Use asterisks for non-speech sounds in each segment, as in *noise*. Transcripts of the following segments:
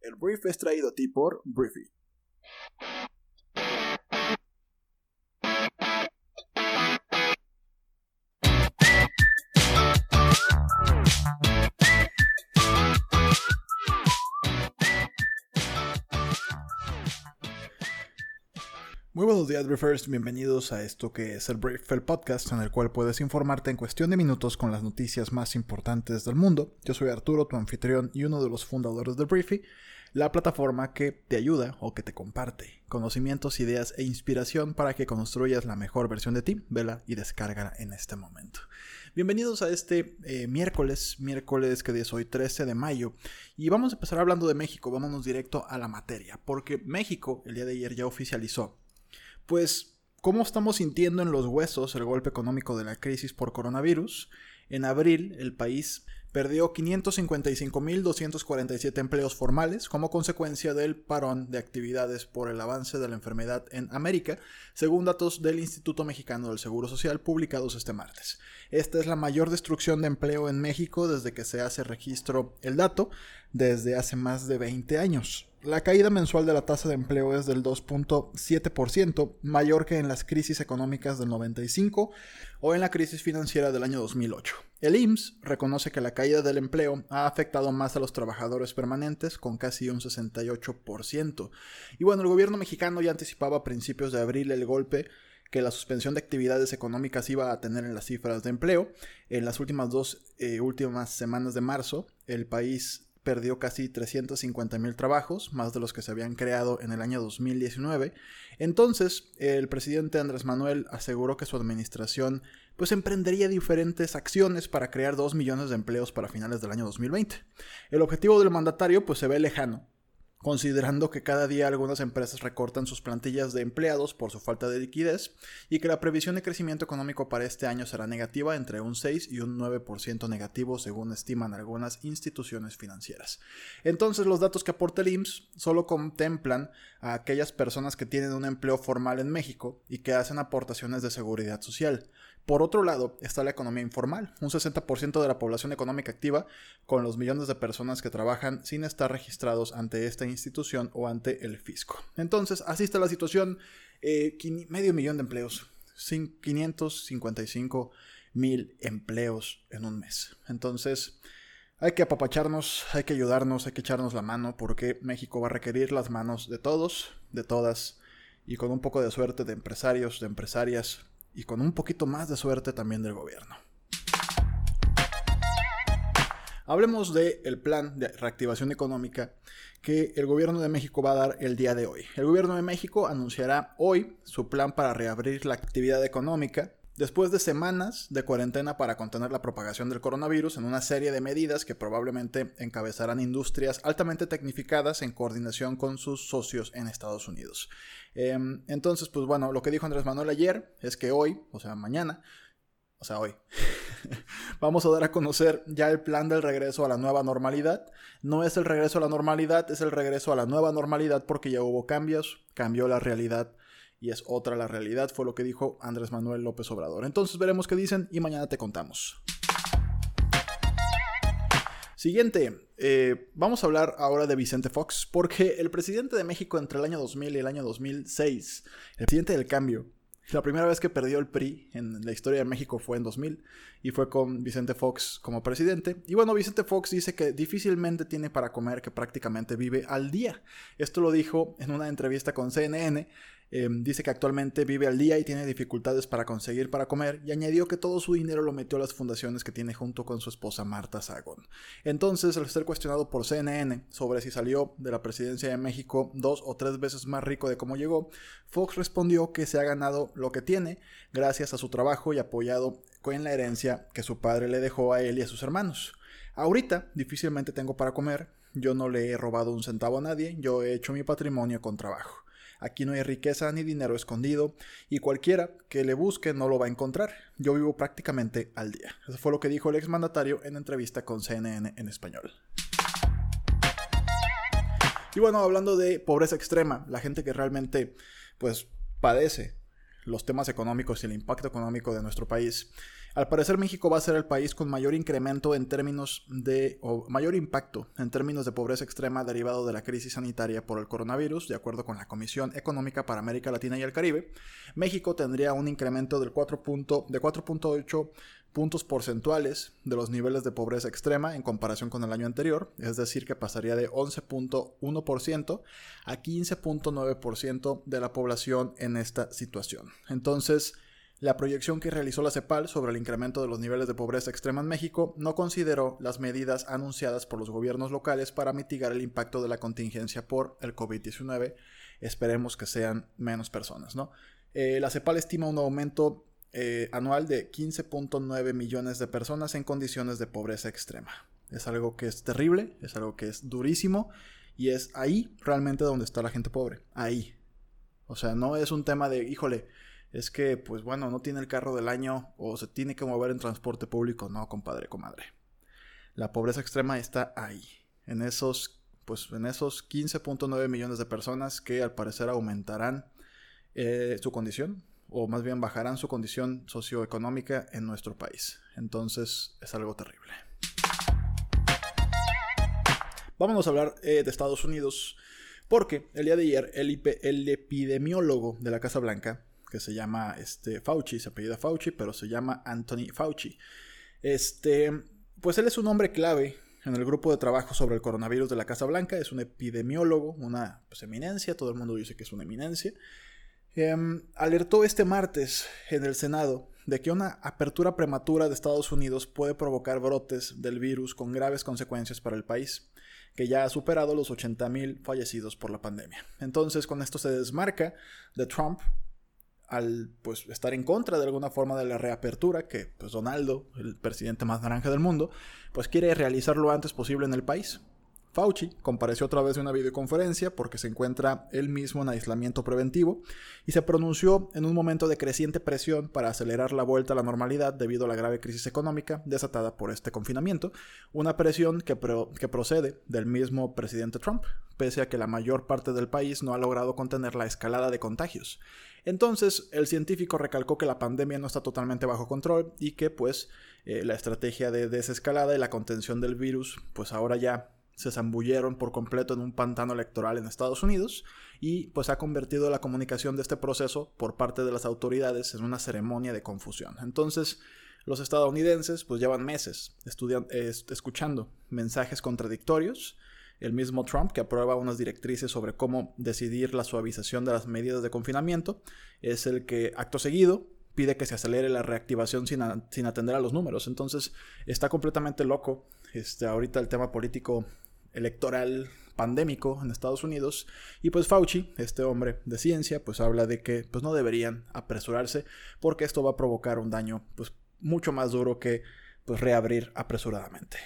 El brief es traído a ti por Briefy. Muy buenos días, Briefers. Bienvenidos a esto que es el Brief, el podcast en el cual puedes informarte en cuestión de minutos con las noticias más importantes del mundo. Yo soy Arturo, tu anfitrión y uno de los fundadores de Briefy, la plataforma que te ayuda o que te comparte conocimientos, ideas e inspiración para que construyas la mejor versión de ti. Vela y descárgala en este momento. Bienvenidos a este eh, miércoles, miércoles que es hoy 13 de mayo, y vamos a empezar hablando de México, vámonos directo a la materia, porque México el día de ayer ya oficializó pues, ¿cómo estamos sintiendo en los huesos el golpe económico de la crisis por coronavirus? En abril, el país perdió 555.247 empleos formales como consecuencia del parón de actividades por el avance de la enfermedad en América, según datos del Instituto Mexicano del Seguro Social publicados este martes. Esta es la mayor destrucción de empleo en México desde que se hace registro el dato, desde hace más de 20 años. La caída mensual de la tasa de empleo es del 2.7%, mayor que en las crisis económicas del 95 o en la crisis financiera del año 2008. El IMSS reconoce que la caída del empleo ha afectado más a los trabajadores permanentes, con casi un 68%. Y bueno, el gobierno mexicano ya anticipaba a principios de abril el golpe que la suspensión de actividades económicas iba a tener en las cifras de empleo. En las últimas dos eh, últimas semanas de marzo, el país perdió casi 350 mil trabajos, más de los que se habían creado en el año 2019. Entonces, el presidente Andrés Manuel aseguró que su administración pues emprendería diferentes acciones para crear 2 millones de empleos para finales del año 2020. El objetivo del mandatario pues se ve lejano, considerando que cada día algunas empresas recortan sus plantillas de empleados por su falta de liquidez y que la previsión de crecimiento económico para este año será negativa entre un 6 y un 9% negativo según estiman algunas instituciones financieras. Entonces los datos que aporta el IMSS solo contemplan a aquellas personas que tienen un empleo formal en México y que hacen aportaciones de seguridad social. Por otro lado, está la economía informal, un 60% de la población económica activa, con los millones de personas que trabajan sin estar registrados ante esta institución o ante el fisco. Entonces, así está la situación, eh, medio millón de empleos, 555 mil empleos en un mes. Entonces, hay que apapacharnos, hay que ayudarnos, hay que echarnos la mano, porque México va a requerir las manos de todos, de todas, y con un poco de suerte de empresarios, de empresarias, y con un poquito más de suerte también del gobierno. Hablemos del plan de reactivación económica que el gobierno de México va a dar el día de hoy. El gobierno de México anunciará hoy su plan para reabrir la actividad económica después de semanas de cuarentena para contener la propagación del coronavirus en una serie de medidas que probablemente encabezarán industrias altamente tecnificadas en coordinación con sus socios en Estados Unidos. Em, entonces, pues bueno, lo que dijo Andrés Manuel ayer es que hoy, o sea, mañana, o sea, hoy, *laughs* vamos a dar a conocer ya el plan del regreso a la nueva normalidad. No es el regreso a la normalidad, es el regreso a la nueva normalidad porque ya hubo cambios, cambió la realidad y es otra la realidad, fue lo que dijo Andrés Manuel López Obrador. Entonces veremos qué dicen y mañana te contamos. Siguiente, eh, vamos a hablar ahora de Vicente Fox, porque el presidente de México entre el año 2000 y el año 2006, el presidente del cambio, la primera vez que perdió el PRI en la historia de México fue en 2000 y fue con Vicente Fox como presidente. Y bueno, Vicente Fox dice que difícilmente tiene para comer, que prácticamente vive al día. Esto lo dijo en una entrevista con CNN Em, dice que actualmente vive al día y tiene dificultades para conseguir para comer y añadió que todo su dinero lo metió a las fundaciones que tiene junto con su esposa Marta Sagón. Entonces, al ser cuestionado por CNN sobre si salió de la presidencia de México dos o tres veces más rico de cómo llegó, Fox respondió que se ha ganado lo que tiene gracias a su trabajo y apoyado con la herencia que su padre le dejó a él y a sus hermanos. Ahorita difícilmente tengo para comer, yo no le he robado un centavo a nadie, yo he hecho mi patrimonio con trabajo. Aquí no hay riqueza ni dinero escondido y cualquiera que le busque no lo va a encontrar. Yo vivo prácticamente al día. Eso fue lo que dijo el exmandatario en entrevista con CNN en español. Y bueno, hablando de pobreza extrema, la gente que realmente pues padece los temas económicos y el impacto económico de nuestro país. Al parecer México va a ser el país con mayor incremento en términos de, o mayor impacto en términos de pobreza extrema derivado de la crisis sanitaria por el coronavirus, de acuerdo con la Comisión Económica para América Latina y el Caribe. México tendría un incremento del 4 de 4.8 puntos porcentuales de los niveles de pobreza extrema en comparación con el año anterior, es decir, que pasaría de 11.1% a 15.9% de la población en esta situación. Entonces, la proyección que realizó la CEPAL sobre el incremento de los niveles de pobreza extrema en México no consideró las medidas anunciadas por los gobiernos locales para mitigar el impacto de la contingencia por el COVID-19. Esperemos que sean menos personas, ¿no? Eh, la CEPAL estima un aumento eh, anual de 15.9 millones de personas en condiciones de pobreza extrema. Es algo que es terrible, es algo que es durísimo y es ahí realmente donde está la gente pobre, ahí. O sea, no es un tema de, híjole, es que, pues bueno, no tiene el carro del año o se tiene que mover en transporte público. No, compadre, comadre. La pobreza extrema está ahí, en esos, pues en esos 15.9 millones de personas que al parecer aumentarán eh, su condición, o más bien bajarán su condición socioeconómica en nuestro país. Entonces es algo terrible. Vámonos a hablar eh, de Estados Unidos, porque el día de ayer el, el epidemiólogo de la Casa Blanca, que se llama este, Fauci, se apellida Fauci, pero se llama Anthony Fauci. Este, pues él es un hombre clave en el grupo de trabajo sobre el coronavirus de la Casa Blanca, es un epidemiólogo, una pues, eminencia, todo el mundo dice que es una eminencia. Em, alertó este martes en el Senado de que una apertura prematura de Estados Unidos puede provocar brotes del virus con graves consecuencias para el país, que ya ha superado los 80.000 fallecidos por la pandemia. Entonces, con esto se desmarca de Trump al pues estar en contra de alguna forma de la reapertura que pues Donaldo, el presidente más naranja del mundo, pues quiere realizar lo antes posible en el país. Fauci compareció a través de una videoconferencia porque se encuentra él mismo en aislamiento preventivo y se pronunció en un momento de creciente presión para acelerar la vuelta a la normalidad debido a la grave crisis económica desatada por este confinamiento, una presión que, que procede del mismo presidente Trump, pese a que la mayor parte del país no ha logrado contener la escalada de contagios. Entonces, el científico recalcó que la pandemia no está totalmente bajo control y que pues eh, la estrategia de desescalada y la contención del virus pues ahora ya se zambulleron por completo en un pantano electoral en Estados Unidos y pues ha convertido la comunicación de este proceso por parte de las autoridades en una ceremonia de confusión. Entonces, los estadounidenses pues llevan meses escuchando mensajes contradictorios. El mismo Trump, que aprueba unas directrices sobre cómo decidir la suavización de las medidas de confinamiento, es el que acto seguido pide que se acelere la reactivación sin, atender a los números. Entonces está completamente loco este, ahorita el tema político electoral pandémico en Estados Unidos y pues Fauci, este hombre de ciencia, pues habla de que pues no deberían apresurarse porque esto va a provocar un daño pues mucho más duro que pues reabrir apresuradamente.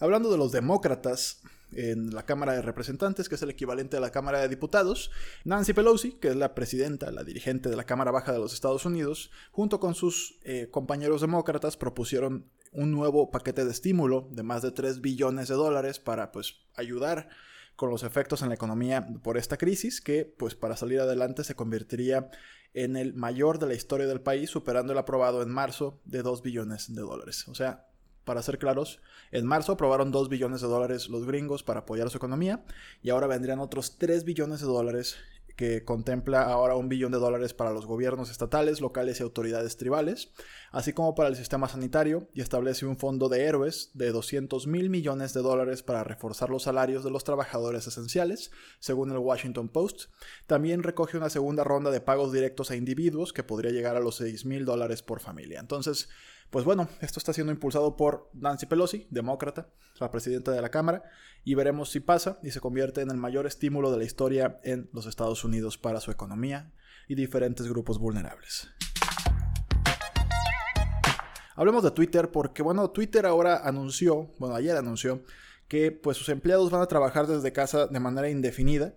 Hablando de los demócratas, en la Cámara de Representantes, que es el equivalente a la Cámara de Diputados, Nancy Pelosi, que es la presidenta, la dirigente de la Cámara Baja de los Estados Unidos, junto con sus eh, compañeros demócratas, propusieron un nuevo paquete de estímulo de más de 3 billones de dólares para pues ayudar con los efectos en la economía por esta crisis que pues para salir adelante se convertiría en el mayor de la historia del país superando el aprobado en marzo de 2 billones de dólares. O sea, para ser claros, en marzo aprobaron 2 billones de dólares los gringos para apoyar su economía y ahora vendrían otros 3 billones de dólares que contempla ahora un billón de dólares para los gobiernos estatales, locales y autoridades tribales, así como para el sistema sanitario, y establece un fondo de héroes de 200 mil millones de dólares para reforzar los salarios de los trabajadores esenciales, según el Washington Post. También recoge una segunda ronda de pagos directos a individuos que podría llegar a los 6 mil dólares por familia. Entonces, pues bueno, esto está siendo impulsado por Nancy Pelosi, demócrata, la presidenta de la Cámara, y veremos si pasa y se convierte en el mayor estímulo de la historia en los Estados Unidos para su economía y diferentes grupos vulnerables. Hablemos de Twitter porque, bueno, Twitter ahora anunció, bueno, ayer anunció que pues sus empleados van a trabajar desde casa de manera indefinida,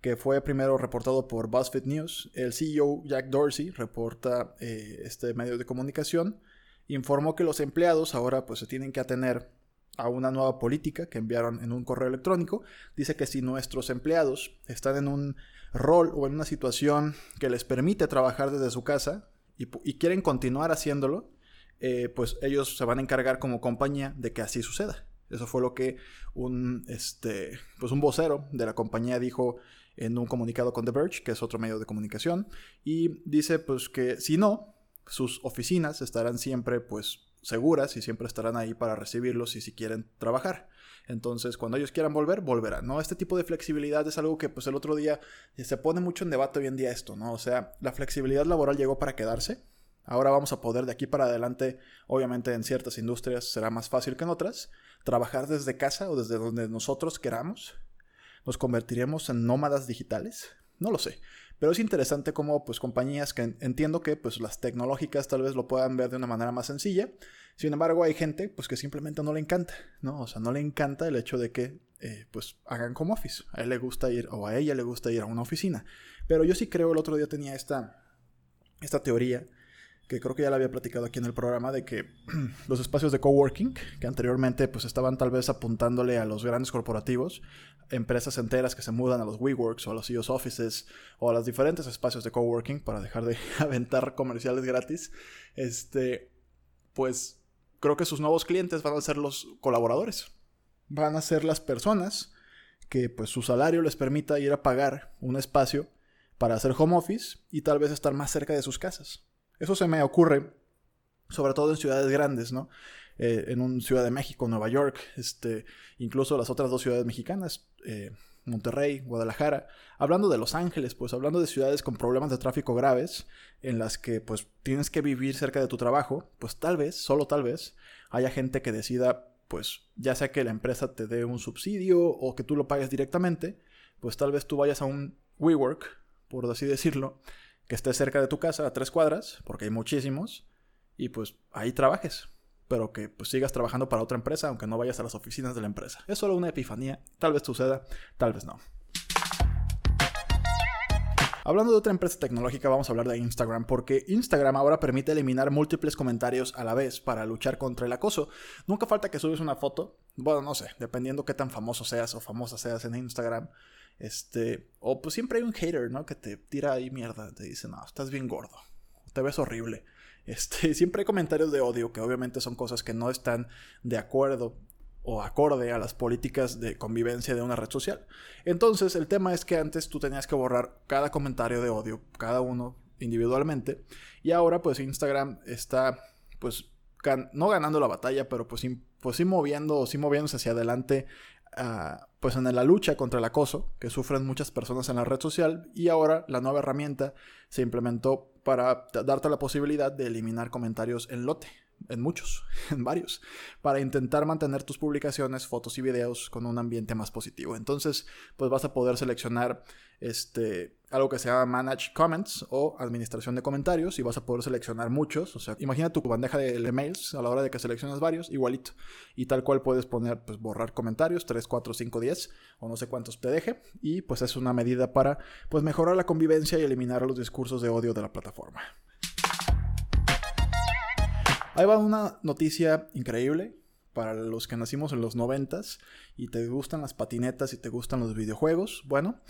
que fue primero reportado por BuzzFeed News. El CEO Jack Dorsey reporta eh, este medio de comunicación informó que los empleados ahora pues se tienen que atener a una nueva política que enviaron en un correo electrónico. Dice que si nuestros empleados están en un rol o en una situación que les permite trabajar desde su casa, y, quieren continuar haciéndolo, eh, pues ellos se van a encargar como compañía de que así suceda. Eso fue lo que un, este, pues un vocero de la compañía dijo en un comunicado con The Verge, que es otro medio de comunicación, y dice pues que si no, sus oficinas estarán siempre pues seguras y siempre estarán ahí para recibirlos y si quieren trabajar. Entonces, cuando ellos quieran volver, volverán, ¿no? Este tipo de flexibilidad es algo que, pues, el otro día se pone mucho en debate hoy en día esto, ¿no? O sea, la flexibilidad laboral llegó para quedarse. Ahora vamos a poder de aquí para adelante, obviamente en ciertas industrias será más fácil que en otras, trabajar desde casa o desde donde nosotros queramos. Nos convertiremos en nómadas digitales. No lo sé. Pero es interesante cómo pues compañías que entiendo que pues las tecnológicas tal vez lo puedan ver de una manera más sencilla. Sin embargo, hay gente pues que simplemente no le encanta, ¿no? O sea, no le encanta el hecho de que eh, pues hagan como office. A él le gusta ir o a ella le gusta ir a una oficina. Pero yo sí creo, el otro día tenía esta, esta teoría que creo que ya la había platicado aquí en el programa, de que *clears throat* los espacios de coworking, que anteriormente pues estaban tal vez apuntándole a los grandes corporativos, empresas enteras que se mudan a los WeWorks o a los CEO's Offices o a los diferentes espacios de coworking para dejar de *laughs* aventar comerciales gratis, este, pues creo que sus nuevos clientes van a ser los colaboradores, van a ser las personas que pues su salario les permita ir a pagar un espacio para hacer home office y tal vez estar más cerca de sus casas. Eso se me ocurre, sobre todo en ciudades grandes, ¿no? Eh, en un Ciudad de México, Nueva York, este, incluso las otras dos ciudades mexicanas, eh, Monterrey, Guadalajara, hablando de Los Ángeles, pues hablando de ciudades con problemas de tráfico graves, en las que pues tienes que vivir cerca de tu trabajo, pues tal vez, solo tal vez, haya gente que decida, pues ya sea que la empresa te dé un subsidio o que tú lo pagues directamente, pues tal vez tú vayas a un WeWork, por así decirlo, que esté cerca de tu casa, a tres cuadras, porque hay muchísimos, y pues ahí trabajes, pero que pues sigas trabajando para otra empresa, aunque no vayas a las oficinas de la empresa. Es solo una epifanía, tal vez suceda, tal vez no. Hablando de otra empresa tecnológica, vamos a hablar de Instagram, porque Instagram ahora permite eliminar múltiples comentarios a la vez para luchar contra el acoso. Nunca falta que subes una foto, bueno, no sé, dependiendo qué tan famoso seas o famosa seas en Instagram, este, o pues siempre hay un hater, ¿no? Que te tira ahí mierda, te dice, no, estás bien gordo, te ves horrible. Este, *laughs* siempre hay comentarios de odio que obviamente son cosas que no están de acuerdo o acorde a las políticas de convivencia de una red social. Entonces, el tema es que antes tú tenías que borrar cada comentario de odio, cada uno individualmente, y ahora pues Instagram está pues no ganando la batalla, pero pues, pues sí moviendo, sí moviéndose hacia adelante pues en la lucha contra el acoso que sufren muchas personas en la red social y ahora la nueva herramienta se implementó para darte la posibilidad de eliminar comentarios en lote en muchos, *laughs* en varios, para intentar mantener tus publicaciones, fotos y videos con un ambiente más positivo. Entonces, pues vas a poder seleccionar este, algo que se llama Manage Comments o administración de comentarios y vas a poder seleccionar muchos. O sea, imagina tu bandeja de emails a la hora de que seleccionas varios, igualito. Y tal cual puedes poner, pues borrar comentarios, 3, 4, 5, 10 o no sé cuántos te deje. Y pues es una medida para, pues mejorar la convivencia y eliminar los discursos de odio de la plataforma. Ahí va una noticia increíble para los que nacimos en los noventas y te gustan las patinetas y te gustan los videojuegos. Bueno,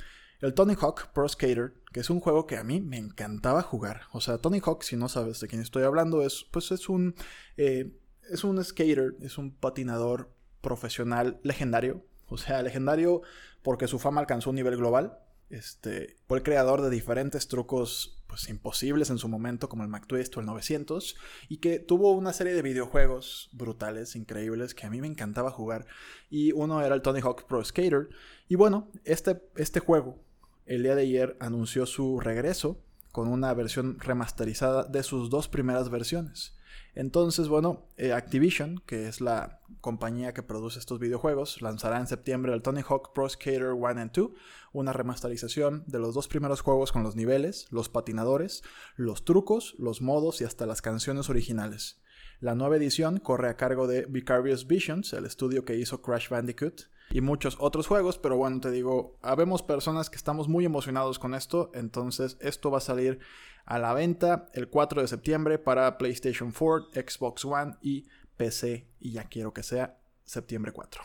el Tony Hawk Pro Skater, que es un juego que a mí me encantaba jugar. O sea, Tony Hawk, si no sabes de quién estoy hablando, es, pues es un, eh, es un skater, es un patinador profesional legendario. O sea, legendario porque su fama alcanzó un nivel global. Este, fue el creador de diferentes trucos pues, imposibles en su momento, como el McTwist o el 900, y que tuvo una serie de videojuegos brutales, increíbles, que a mí me encantaba jugar. Y uno era el Tony Hawk Pro Skater. Y bueno, este, este juego, el día de ayer, anunció su regreso con una versión remasterizada de sus dos primeras versiones. Entonces, bueno, eh, Activision, que es la compañía que produce estos videojuegos, lanzará en septiembre el Tony Hawk Pro Skater 1 and 2, una remasterización de los dos primeros juegos con los niveles, los patinadores, los trucos, los modos y hasta las canciones originales. La nueva edición corre a cargo de Vicarious Visions, el estudio que hizo Crash Bandicoot, y muchos otros juegos, pero bueno, te digo, habemos personas que estamos muy emocionados con esto, entonces esto va a salir a la venta el 4 de septiembre para PlayStation 4, Xbox One y PC, y ya quiero que sea septiembre 4.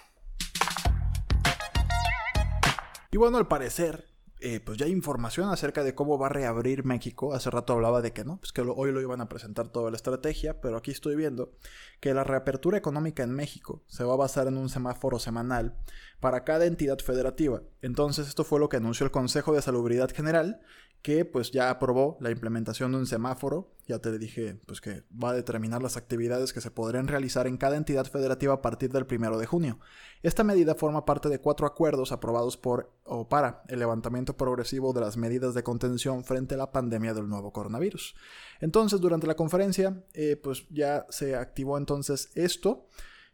Y bueno, al parecer, eh, pues ya hay información acerca de cómo va a reabrir México. Hace rato hablaba de que no, pues que hoy lo iban a presentar toda la estrategia, pero aquí estoy viendo que la reapertura económica en México se va a basar en un semáforo semanal para cada entidad federativa. Entonces esto fue lo que anunció el Consejo de Salubridad General que pues ya aprobó la implementación de un semáforo, ya te dije pues que va a determinar las actividades que se podrían realizar en cada entidad federativa a partir del primero de junio. Esta medida forma parte de cuatro acuerdos aprobados por o para el levantamiento progresivo de las medidas de contención frente a la pandemia del nuevo coronavirus. Entonces, durante la conferencia, eh, pues ya se activó entonces esto.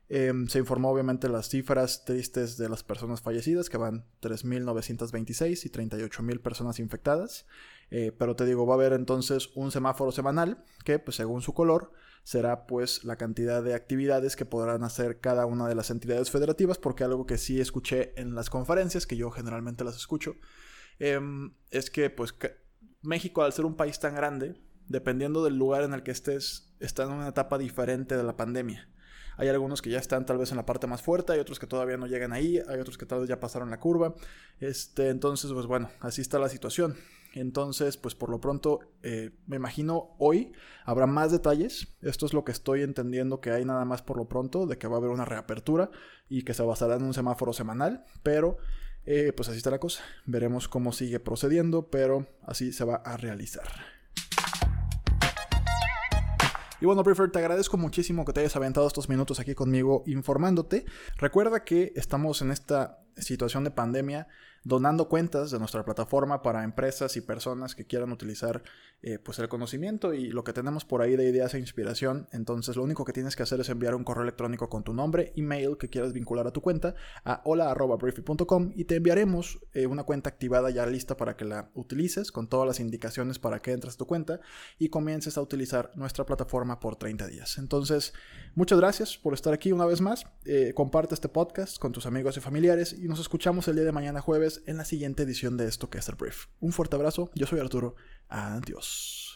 Em, se informó obviamente las cifras tristes de las personas fallecidas, que van 3.926 y 38.000 personas infectadas. Eh, pero te digo, va a haber entonces un semáforo semanal que, pues según su color, será pues la cantidad de actividades que podrán hacer cada una de las entidades federativas, porque algo que sí escuché en las conferencias, que yo generalmente las escucho, em, es que pues México al ser un país tan grande, dependiendo del lugar en el que estés, está en una etapa diferente de la pandemia. Hay algunos que ya están tal vez en la parte más fuerte, hay otros que todavía no llegan ahí, hay otros que tal vez ya pasaron la curva. Este, entonces, pues bueno, así está la situación. Entonces, pues por lo pronto, eh, me imagino hoy habrá más detalles. Esto es lo que estoy entendiendo que hay nada más por lo pronto, de que va a haber una reapertura y que se basará en un semáforo semanal, pero eh, pues así está la cosa. Veremos cómo sigue procediendo, pero así se va a realizar. Y bueno, Prefer, te agradezco muchísimo que te hayas aventado estos minutos aquí conmigo informándote. Recuerda que estamos en esta situación de pandemia donando cuentas de nuestra plataforma para empresas y personas que quieran utilizar eh, pues el conocimiento y lo que tenemos por ahí de ideas e inspiración. Entonces lo único que tienes que hacer es enviar un correo electrónico con tu nombre, email que quieras vincular a tu cuenta a hola.briefy.com y te enviaremos eh, una cuenta activada ya lista para que la utilices con todas las indicaciones para que entres a tu cuenta y comiences a utilizar nuestra plataforma por 30 días. Entonces, muchas gracias por estar aquí una vez más. Eh, comparte este podcast con tus amigos y familiares y nos escuchamos el día de mañana jueves en la siguiente edición de esto que es el Brief. Un fuerte abrazo, yo soy Arturo, adiós.